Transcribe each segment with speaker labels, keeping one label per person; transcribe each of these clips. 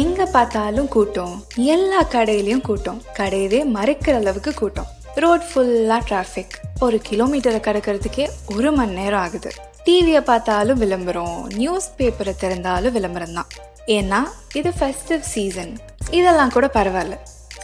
Speaker 1: எங்க பார்த்தாலும் கூட்டம். எல்லா கடையிலயும் கூட்டம். கடையவே மறைக்கிற அளவுக்கு கூட்டம். ரோட் ஃபுல்லா டிராஃபிக் ஒரு கிலோமீட்டரை கடக்கிறதுக்கே ஒரு மணி நேரம் ஆகுது. டிவியை பார்த்தாலும் விளம்பரம். நியூஸ் பேப்பரை திறந்தாலும் விளம்பரம் தான். ஏன்னா இது ஃபெஸ்டிவ் சீசன் இதெல்லாம் கூட பரவாயில்ல.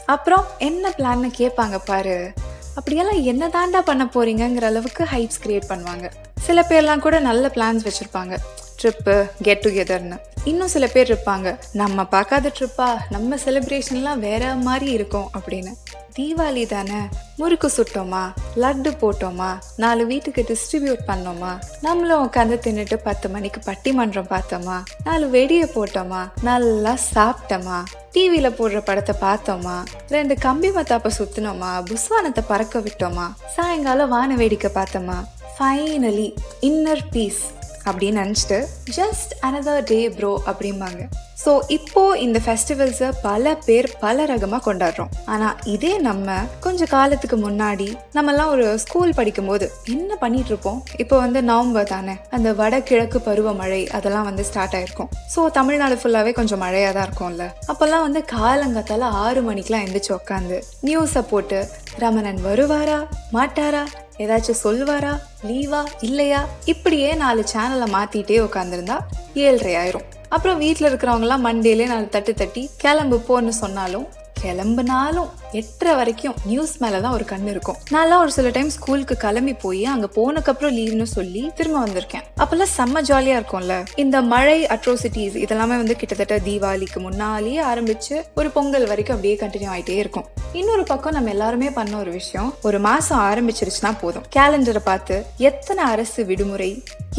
Speaker 1: அப்புறம் என்ன பிளான்னு கேட்பாங்க பாரு. அப்படியெல்லாம் என்ன தாண்டா பண்ண போறீங்கங்கிற அளவுக்கு ஹைப்ஸ் கிரியேட் பண்ணுவாங்க. சில பேர்லாம் கூட நல்ல பிளான்ஸ் வச்சிருப்பாங்க. ட்ரிப்பு கெட் டுகெதர்னு இன்னும் சில பேர் இருப்பாங்க நம்ம பார்க்காத ட்ரிப்பா நம்ம செலிப்ரேஷன்லாம் வேற மாதிரி இருக்கும் அப்படின்னு. தீபாவளி தானே முறுக்கு சுட்டோமா லட்டு போட்டோமா நாலு வீட்டுக்கு டிஸ்ட்ரிபியூட் பண்ணோமா நம்மளும் உட்காந்து தின்னுட்டு பத்து மணிக்கு பட்டிமன்றம் பார்த்தோமா நாலு வெடியை போட்டோமா நல்லா சாப்பிட்டோமா டிவியில போடுற படத்தை பார்த்தோமா ரெண்டு கம்பி மத்தாப்ப சுத்தினோமா புஸ்வானத்தை பறக்க விட்டோமா சாயங்காலம் வான வேடிக்கை பார்த்தோமா ஃபைனலி இன்னர் பீஸ் அப்படின்னு நினச்சிட்டு ஜஸ்ட் அனதர் டே ப்ரோ அப்படிம்பாங்க. ஸோ இப்போ இந்த ஃபெஸ்டிவல்ஸை பல பேர் பல ரகமாக கொண்டாடுறோம். ஆனால் இதே நம்ம கொஞ்சம் காலத்துக்கு முன்னாடி நம்மலாம் ஒரு ஸ்கூல் படிக்கும்போது என்ன பண்ணிட்டு இருப்போம்? இப்போ வந்து நவம்பர் தானே. அந்த வடகிழக்கு பருவமழை அதெல்லாம் வந்து ஸ்டார்ட் ஆயிருக்கும். ஸோ தமிழ்நாடு ஃபுல்லாகவே கொஞ்சம் மழையாக தான் இருக்கும்ல. அப்போல்லாம் வந்து காலங்கத்தால ஆறு மணிக்கெலாம் எந்திரிச்சு உட்காந்து நியூஸை போட்டு ரமணன் வருவாரா? மாட்டாரா? ஏதாச்சும் சொல்வாரா லீவா? இல்லையா? இப்படியே நாலு சேனலை மாத்திட்டே உட்காந்துருந்தா ஏழ்ரை ஆயிரும். அப்புறம் வீட்டில் இருக்கிறவங்கலாம் மண்டேலே நான் தட்டு தட்டி கிளம்பு போன்னு சொன்னாலும் கிளம்புனாலும் எட்டரை வரைக்கும் நியூஸ் மேலே தான் ஒரு கண் இருக்கும். நான்லாம் ஒரு சில டைம் ஸ்கூலுக்கு கிளம்பி போய் அங்கே போனக்கப்புறம் லீவ்னு சொல்லி திரும்ப வந்திருக்கேன். அப்போல்லாம் செம்ம ஜாலியாக இருக்கும்ல. இந்த மழை அட்ரோசிட்டிஸ் இதெல்லாமே வந்து கிட்டத்தட்ட தீபாவளிக்கு முன்னாலேயே ஆரம்பிச்சு ஒரு பொங்கல் வரைக்கும் அப்படியே கண்டினியூ ஆகிட்டே இருக்கும். இன்னொரு பக்கம் நம்ம எல்லாருமே பண்ண ஒரு விஷயம் ஒரு மாசம் ஆரம்பிச்சிருச்சுன்னா போதும். கேலண்டரை பார்த்து எத்தனை அரசு விடுமுறை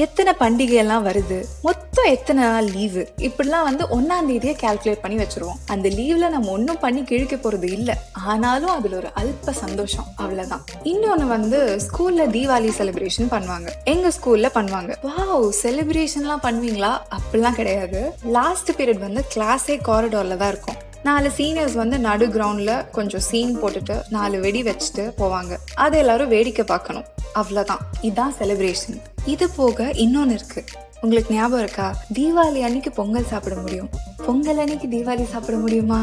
Speaker 1: எத்தனை பண்டிகை எல்லாம் வருது மொத்தம் எத்தனை நாள் லீவு இப்படிலாம் வந்து ஒன்னாம் தேதியை கால்குலேட் பண்ணி வச்சிருவோம். அந்த லீவ்ல நம்ம ஒன்றும் பண்ணி கிழிக்க போறது இல்லை. ஆனாலும் அதுல ஒரு அல்ப சந்தோஷம் அவ்வளவுதான். இன்னொன்னு வந்து ஸ்கூல்ல தீபாவளி செலிப்ரேஷன் பண்ணுவாங்க. எங்க ஸ்கூல்ல பண்ணுவாங்க. வாவ் செலிப்ரேஷன்லாம் பண்ணுவீங்களா? அப்படிலாம் கிடையாது. லாஸ்ட் பீரியட் வந்து கிளாஸே காரிடோர்ல தான் இருக்கும். நாலு சீனியர்ஸ் வந்து நடு கிரவுண்ட்ல கொஞ்சம் சீன் போட்டுட்டு நாலு வெடி வச்சுட்டு போவாங்க. அதை எல்லாரும் வேடிக்கை பார்க்கணும். அவ்வளோதான் இதுதான் செலிப்ரேஷன் இது போக இன்னொன்று இருக்கு. உங்களுக்கு ஞாபகம் இருக்கா? தீபாவளி அன்னைக்கு பொங்கல் சாப்பிட முடியும். பொங்கல் அன்னைக்கு தீபாவளி சாப்பிட முடியுமா?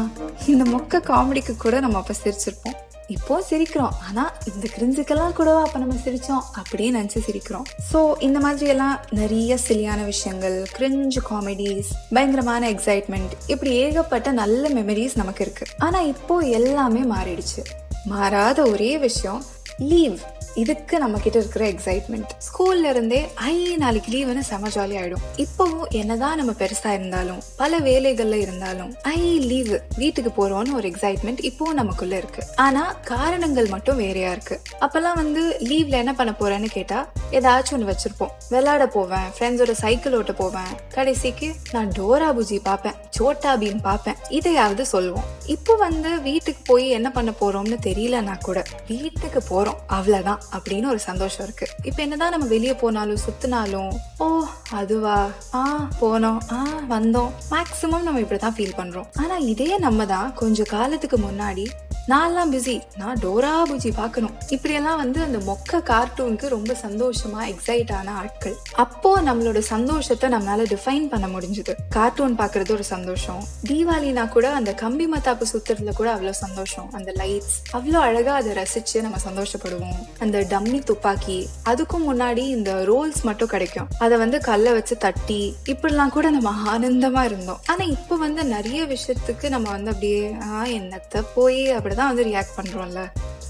Speaker 1: இந்த மொக்க காமெடிக்கு கூட நம்ம அப்போ சிரிச்சிருப்போம். இப்போ சிரிக்கிறோம். ஆனா இந்த கிரிஞ்சுக்கெல்லாம் கூடவா அப்ப நம்ம சிரிச்சோம்? அப்படியே நினைச்சு சிரிக்கிறோம். ஸோ இந்த மாதிரி எல்லாம் நிறைய சிலியான விஷயங்கள் கிரிஞ்சு காமெடிஸ் பயங்கரமான எக்ஸைட்மெண்ட் இப்படி ஏகப்பட்ட நல்ல மெமரிஸ் நமக்கு இருக்கு. ஆனா இப்போ எல்லாமே மாறிடுச்சு. மாறாத ஒரே விஷயம் லீவ் இதுக்கு நம்ம கிட்ட இருக்கிற எக்ஸைட்மெண்ட் ஸ்கூல்ல இருந்தே ஐ நாளைக்கு லீவுன்னு செம ஜாலி ஆயிடும். இப்பவும் என்னதான் நம்ம பெருசா இருந்தாலும் பல வேலைகள்ல இருந்தாலும் ஐ லீவு வீட்டுக்கு போறோம்னு ஒரு எக்ஸைட்மெண்ட் இப்பவும் நமக்குள்ள இருக்கு. ஆனா காரணங்கள் மட்டும் வேறையா இருக்கு. அப்பெல்லாம் வந்து லீவ்ல என்ன பண்ண போறேன்னு கேட்டா ஏதாச்சும் ஒன்று வச்சிருப்போம். விளையாட போவேன் ஃப்ரெண்ட்ஸோட சைக்கிள் ஓட்ட போவேன். கடைசிக்கு நான் டோரா புஜி பார்ப்பேன் சோட்டா பீம் பார்ப்பேன். இதையாவது சொல்லுவோம் இப்போ வந்து வீட்டுக்கு போய் என்ன பண்ண போறோம்னு தெரியலனா கூட வீட்டுக்கு போறோம் அவ்வளவுதான் அப்படின்னு ஒரு சந்தோஷம் இருக்கு. இப்போ என்னதான் நம்ம வெளியே போனாலும் சுத்தினாலும் ஓ அதுவா ஆ போனோம் ஆ வந்தோம் மேக்சிமம் நம்ம இப்படிதான் ஃபீல் பண்றோம். ஆனா இதே நம்ம தான் கொஞ்சம் காலத்துக்கு முன்னாடி நான்லாம் பிஸி நான் டோரா புஜி பார்க்கணும். இப்படியெல்லாம் வந்து அந்த மொக்க கார்ட்டூனுக்கு ரொம்ப சந்தோஷமா எக்ஸைட் ஆன ஆட்கள். அப்போ நம்மளோட சந்தோஷத்தை நம்மளால டிஃபைன் பண்ண முடிஞ்சது. கார்ட்டூன் பார்க்கறது ஒரு சந்தோஷம். தீபாவளினா கூட அந்த கம்பி மத்தாப்பு சுத்துறதுல கூட அவ்வளோ சந்தோஷம். அந்த லைட்ஸ் அவ்வளோ அழகா அதை ரசிச்சு நம்ம சந்தோஷப்படுவோம். அந்த டம்மி துப்பாக்கி அதுக்கும் முன்னாடி இந்த ரோல்ஸ் மட்டும் கிடைக்கும். அதை வந்து கல்லை வச்சு தட்டி இப்படிலாம் கூட நம்ம ஆனந்தமா இருந்தோம். ஆனா இப்போ வந்து நிறைய விஷயத்துக்கு நம்ம வந்து அப்படியே ஆ என்னத்த போய் தான் வந்து ரியாக்ட் பண்றோம்ல.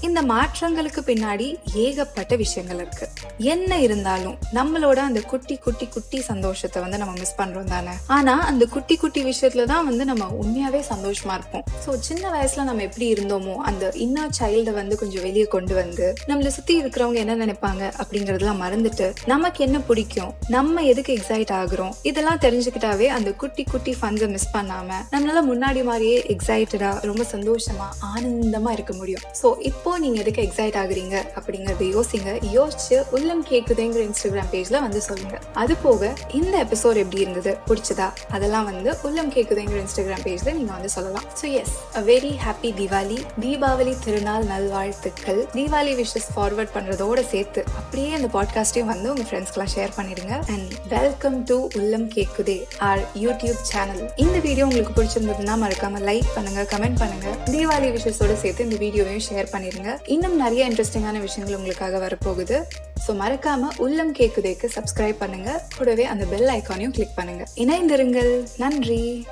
Speaker 1: இந்த மாற்றங்களுக்கு பின்னாடி ஏகப்பட்ட விஷயங்கள் இருக்கு. என்ன இருந்தாலும் நம்மளோட அந்த குட்டி குட்டி குட்டி சந்தோஷத்தை வந்து நம்ம மிஸ் பண்றோம் தானே? ஆனா அந்த குட்டி குட்டி விஷயத்துல தான் வந்து நம்ம உண்மையாவே சந்தோஷமா இருப்போம். ஸோ சின்ன வயசுல நம்ம எப்படி இருந்தோமோ அந்த இன்னர் சைல்டை வந்து கொஞ்சம் வெளியே கொண்டு வந்து நம்மளை சுத்தி இருக்கிறவங்க என்ன நினைப்பாங்க அப்படிங்கறதெல்லாம் மறந்துட்டு நமக்கு என்ன பிடிக்கும் நம்ம எதுக்கு எக்ஸைட் ஆகுறோம் இதெல்லாம் தெரிஞ்சுக்கிட்டாவே அந்த குட்டி குட்டி ஃபன்ஸை மிஸ் பண்ணாம நம்மளால முன்னாடி மாதிரியே எக்ஸைட்டடா ரொம்ப சந்தோஷமா ஆனந்தமா இருக்க முடியும். ஸோ இப்போ இப்போ நீங்கள் எதுக்கு எக்ஸைட் ஆகுறீங்க அப்படிங்கிறத யோசிங்க. யோசிச்சு உள்ளம் கேட்குதுங்கிற இன்ஸ்டாகிராம் பேஜில் வந்து சொல்லுங்க. அது போக இந்த எபிசோட் எப்படி இருந்தது? பிடிச்சதா? அதெல்லாம் வந்து உள்ளம் கேட்குதுங்கிற இன்ஸ்டாகிராம் பேஜில் நீங்கள் வந்து சொல்லலாம். So as a very happy Deepavali Deepavali திருநாள் நல்வாழ்த்துக்கள். தீபாவளி விஷஸ் ஃபார்வர்ட் பண்ணுறதோட சேர்த்து அப்படியே இந்த பாட்காஸ்ட்டையும் வந்து உங்கள் ஃப்ரெண்ட்ஸ்க்குலாம் ஷேர் பண்ணிடுங்க. And welcome to Ullam Ketkuthey our YouTube channel இந்த வீடியோ உங்களுக்கு பிடிச்சிருந்ததுன்னா மறக்காம லைக் பண்ணுங்க கமெண்ட் பண்ணுங்க. தீபாவளி விஷயத்தோட சேர்த்து இந்த வீடியோவையும் ஷேர் பண்ணிருங்க இன்னும் நிறைய இன்ட்ரெஸ்டிங்கான விஷயங்கள் உங்களுக்காக வரப்போகுது. ஸோ மறக்காம உள்ளம் கேக்குதேக்கு சப்ஸ்கிரைப் பண்ணுங்க. கூடவே அந்த பெல் ஐக்கானையும் கிளிக் பண்ணுங்க. இணைந்திருங்கள். நன்றி.